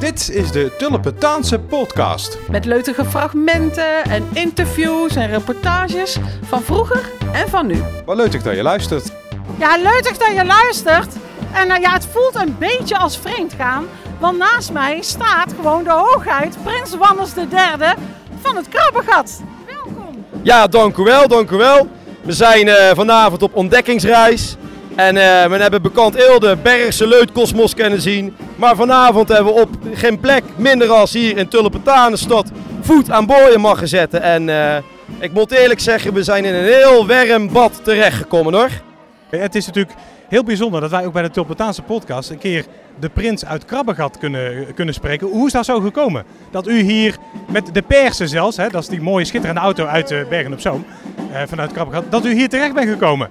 Dit is de Tulpentaanse podcast. Met leutige fragmenten en interviews en reportages van vroeger en van nu. Wat leuk dat je luistert. Ja, leuk dat je luistert. En nou ja, het voelt een beetje als vreemdgaan. Want naast mij staat gewoon de hoogheid, Prins Wannes III van het Krabbegat. Welkom. Ja, dank u wel, dank u wel. We zijn eh, vanavond op ontdekkingsreis. En uh, we hebben bekend heel de Bergse Leutkosmos kunnen zien. Maar vanavond hebben we op geen plek minder als hier in Tulpentanenstad voet aan boord mogen zetten. En uh, ik moet eerlijk zeggen, we zijn in een heel warm bad terechtgekomen hoor. Het is natuurlijk heel bijzonder dat wij ook bij de Tulpentaanse podcast een keer de prins uit Krabbegat kunnen, kunnen spreken. Hoe is dat zo gekomen? Dat u hier met de persen zelfs, hè, dat is die mooie schitterende auto uit Bergen op Zoom, vanuit Krabbegat, dat u hier terecht bent gekomen.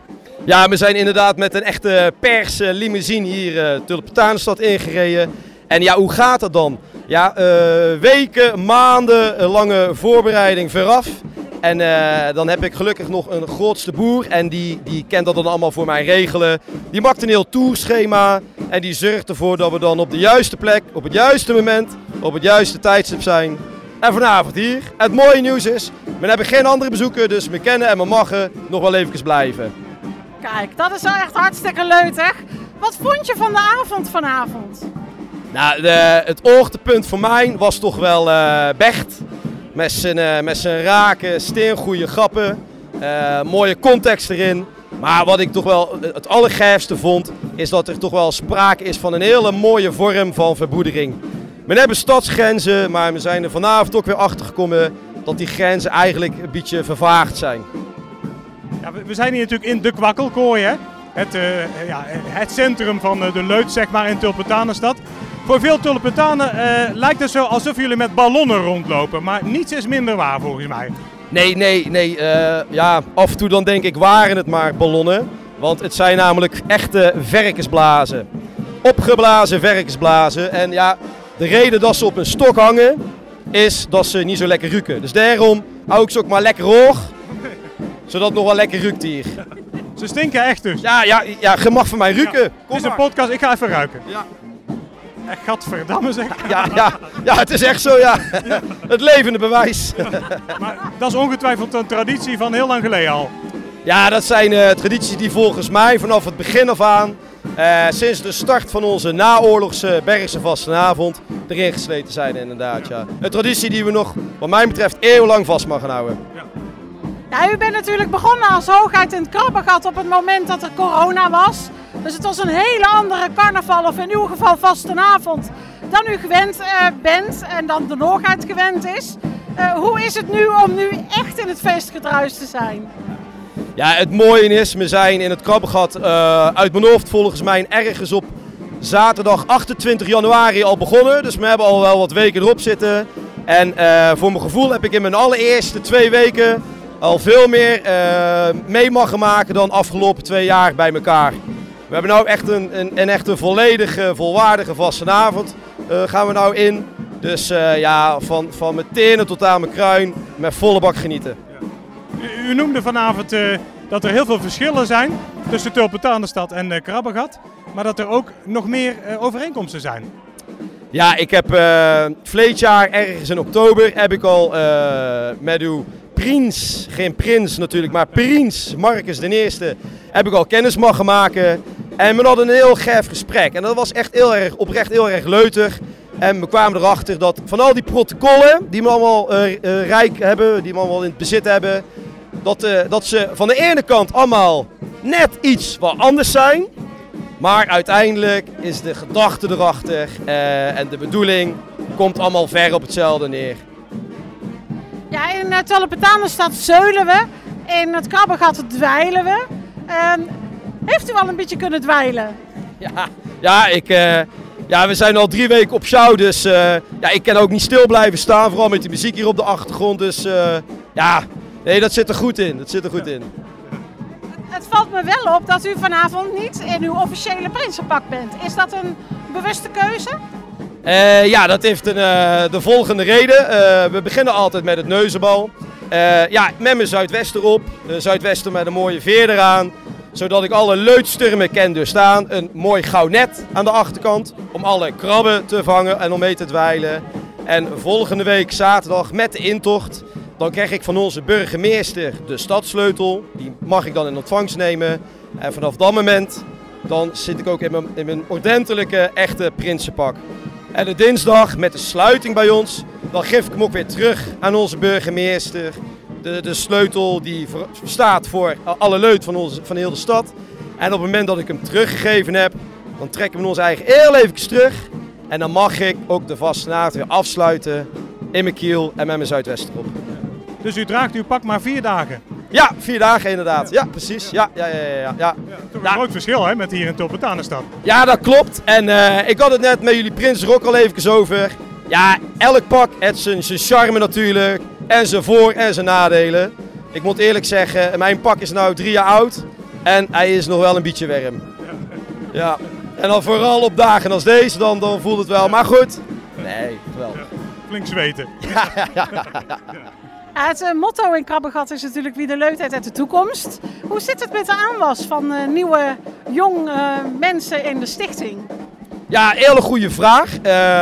Ja, we zijn inderdaad met een echte pers limousine hier uh, Tulpentanenstad ingereden. En ja, hoe gaat het dan? Ja, uh, weken, maanden lange voorbereiding vooraf. En dan heb ik gelukkig nog een grootste boer en die, die kent dat dan allemaal voor mij regelen. Die maakt een heel tourschema en die zorgt ervoor dat we dan op de juiste plek, op het juiste moment, op het juiste tijdstip zijn. En vanavond hier. Het mooie nieuws is, we hebben geen andere bezoeken, dus we kennen en we mogen nog wel even blijven. Kijk, dat is wel echt hartstikke leuk? Wat vond je van de avond vanavond? Nou, de, het hoogtepunt voor mij was toch wel uh, Becht. Met zijn, uh, met zijn raken, steengoede grappen. Uh, mooie context erin. Maar wat ik toch wel het allergijfste vond, is dat er toch wel sprake is van een hele mooie vorm van verbroedering. We hebben stadsgrenzen, maar we zijn er vanavond ook weer achter gekomen dat die grenzen eigenlijk een beetje vervaagd zijn. Ja, we zijn hier natuurlijk in de Kwakkelkooi, hè? Het, uh, ja, het centrum van de Leut, zeg maar, in Tulpentanenstad. Voor veel Tulpentanen uh, lijkt het zo alsof jullie met ballonnen rondlopen, maar niets is minder waar volgens mij. Nee, nee, nee. Ja, af en toe dan denk ik waren het maar ballonnen. Want het zijn namelijk echte verkensblazen. Opgeblazen verkensblazen. En ja, de reden dat ze op een stok hangen is dat ze niet zo lekker ruiken. Dus daarom hou ik ze ook maar lekker hoog zodat het nog wel lekker ruikt hier. Ze stinken echt dus? Ja, ja, ja je mag van mij ruiken. Ja, het is een podcast, ik ga even ruiken. Ja. Echt gadverdamme zeg. Ja, ja, ja, het is echt zo ja. ja. Het levende bewijs. Maar dat is ongetwijfeld een traditie van heel lang geleden al. Ja, dat zijn uh, tradities die volgens mij vanaf het begin af aan, uh, sinds de start van onze naoorlogse Bergse vastenavond, erin gesleten zijn inderdaad. Ja. Een traditie die we nog, wat mij betreft, eeuwenlang vast mag houden. Ja. U bent natuurlijk begonnen als hoogheid in het Krabbegat op het moment dat er corona was. Dus het was een hele andere carnaval, of in uw geval vastenavond, dan u gewend uh, bent en dan de hoogheid gewend is. Uh, hoe is het nu om nu echt in het feestgedruis te zijn? Ja, het mooie is, we zijn in het Krabbegat uh, uit mijn hoofd volgens mij ergens op zaterdag 28 januari al begonnen. Dus we hebben al wel wat weken erop zitten. En voor mijn gevoel heb ik in mijn allereerste twee weken al veel meer uh, mee mag maken dan afgelopen twee jaar bij elkaar. We hebben nou echt een, een, een echt een volledige, volwaardige vastenavond uh, gaan we nou in. Dus uh, ja, van, van mijn tenen tot aan mijn kruin met volle bak genieten. U, u, noemde vanavond dat er heel veel verschillen zijn tussen Tulpentanenstad en uh, Krabbegat. Maar dat er ook nog meer overeenkomsten zijn. Ja, ik heb uh, jaar ergens in oktober heb ik al met uw Prins, geen prins natuurlijk, maar Prins Marcus de Eerste heb ik al kennis mogen maken. En we hadden een heel gaaf gesprek. En dat was echt heel erg oprecht, heel erg leutig. En we kwamen erachter dat van al die protocollen die we allemaal uh, uh, rijk hebben, die we allemaal in het bezit hebben, dat, uh, dat ze van de ene kant allemaal net iets wat anders zijn. Maar uiteindelijk is de gedachte erachter en de bedoeling komt allemaal ver op hetzelfde neer. Ja, in Tulpentanenstad zeulen we. In het Krabbegat dweilen we. Uh, heeft u al een beetje kunnen dweilen? Ja, ja, ik, uh, ja we zijn al drie weken op show, dus uh, ja, ik kan ook niet stil blijven staan. Vooral met die muziek hier op de achtergrond. Dus uh, ja, nee, dat zit er goed in. Dat zit er goed in. Het valt me wel op dat u vanavond niet in uw officiële prinsenpak bent. Is dat een bewuste keuze? Uh, ja, dat heeft een, uh, de volgende reden. Uh, we beginnen altijd met het neuzenbal. ja, met mijn zuidwest erop. zuidwesten met een mooie veer eraan. Zodat ik alle leutsturmen kan doorstaan. Een mooi gauwnet aan de achterkant om alle krabben te vangen en om mee te dweilen. En volgende week zaterdag met de intocht, dan krijg ik van onze burgemeester de stadssleutel. Die mag ik dan in ontvangst nemen. En vanaf dat moment dan zit ik ook in mijn, in mijn ordentelijke, echte prinsenpak. En de dinsdag met de sluiting bij ons, dan geef ik hem ook weer terug aan onze burgemeester. De, de sleutel die staat voor alle leut van, onze, van heel de stad. En op het moment dat ik hem teruggegeven heb, dan trekken we ons eigen heel even terug. En dan mag ik ook de vastenaard weer afsluiten in mijn kiel en met mijn zuidwesterop. Dus u draagt uw pak maar vier dagen. Ja, vier dagen inderdaad. Ja, precies. Ja, ja, ja, ja. ja. ja. Toch een groot verschil hè, met hier in Tulpentanenstad. Ja, dat klopt. En eh, ik had het net met jullie prins ook al even over. Ja, elk pak heeft zijn, zijn charme natuurlijk. En zijn voor- en zijn nadelen. Ik moet eerlijk zeggen, mijn pak is nu drie jaar oud. En hij is nog wel een beetje warm. Ja. En dan vooral op dagen als deze, dan, dan voelt het wel. Maar goed. Nee, geweldig. Flink zweten. Ja, het eh, motto in Krabbegat is natuurlijk wie de leut heeft uit de toekomst. Hoe zit het met de aanwas van eh, nieuwe, jong eh, mensen in de stichting? Ja, hele goede vraag.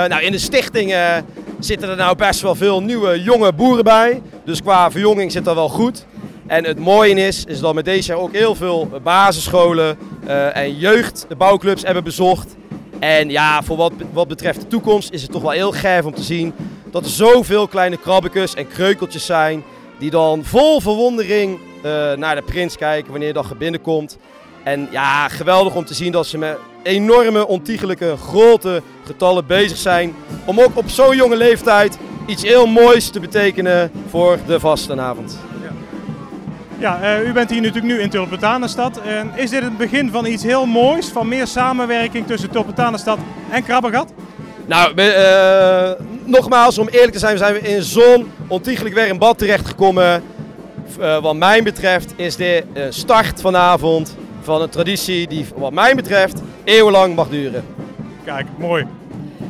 Nou, in de stichting zitten er nou best wel veel nieuwe jonge boeren bij. Dus qua verjonging zit dat wel goed. En het mooie is, is dat we deze jaar ook heel veel basisscholen en jeugdbouwclubs hebben bezocht. En ja, voor wat, wat betreft de toekomst is het toch wel heel gaaf om te zien dat er zoveel kleine krabbekes en kreukeltjes zijn. Die dan vol verwondering eh, naar de prins kijken wanneer dat binnenkomt. En ja, geweldig om te zien dat ze met enorme, ontiegelijke, grote getallen bezig zijn. Om ook op zo'n jonge leeftijd iets heel moois te betekenen voor de vastenavond. Ja, eh, u bent hier natuurlijk nu in Tulpentanenstad. En is dit het begin van iets heel moois? Van meer samenwerking tussen Tulpentanenstad en Krabbegat? Nou, eh, nogmaals, om eerlijk te zijn, zijn we in zo'n ontiegelijk warm bad terechtgekomen. Eh, wat mij betreft is dit een start vanavond van een traditie die, wat mij betreft, eeuwenlang mag duren. Kijk, mooi.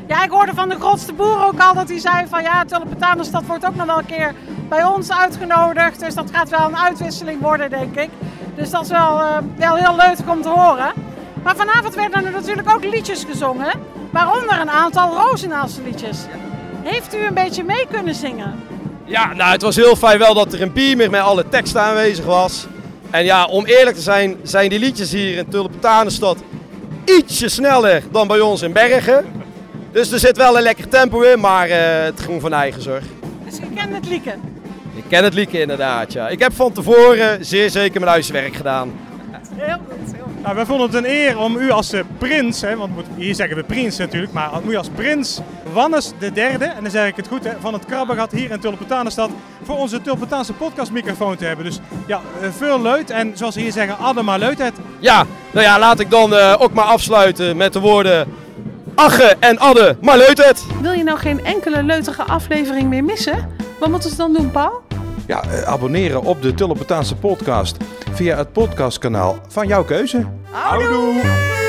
Ja, ik hoorde van de grootste boer ook al dat hij zei van ja, Tulpentanenstad wordt ook nog wel een keer bij ons uitgenodigd. Dus dat gaat wel een uitwisseling worden, denk ik. Dus dat is wel, eh, wel heel leuk om te horen. Maar vanavond werden er natuurlijk ook liedjes gezongen. Waaronder een aantal Rozenaalse liedjes. Heeft u een beetje mee kunnen zingen? Ja, nou, het was heel fijn wel dat er een beamer met alle teksten aanwezig was. En ja, om eerlijk te zijn, zijn die liedjes hier in Tulpentanenstad ietsje sneller dan bij ons in Bergen. Dus er zit wel een lekker tempo in, maar eh, het ging van eigen zorg. Dus u kent het liedje. Ik ken het liedje inderdaad, ja. Ik heb van tevoren zeer zeker mijn huiswerk gedaan. Heel goed. Nou, wij vonden het een eer om u als eh, prins, hè, want moet- hier zeggen we prins natuurlijk, maar om u als prins Wannes de derde, en dan zeg ik het goed, hè, van het Krabbegat hier in Tulpentanenstad, voor onze Tulpentaanse podcastmicrofoon te hebben. Dus ja, eh, veel leut en zoals ze hier zeggen, Adema leutheid. Ja, nou ja, laat ik dan eh, ook maar afsluiten met de woorden... Agge en Adde, maar leut het! Wil je nou geen enkele leutige aflevering meer missen? Wat moeten ze dan doen, Paul? Ja, eh, abonneren op de Tulpentaanse podcast via het podcastkanaal van jouw keuze. Houdoe!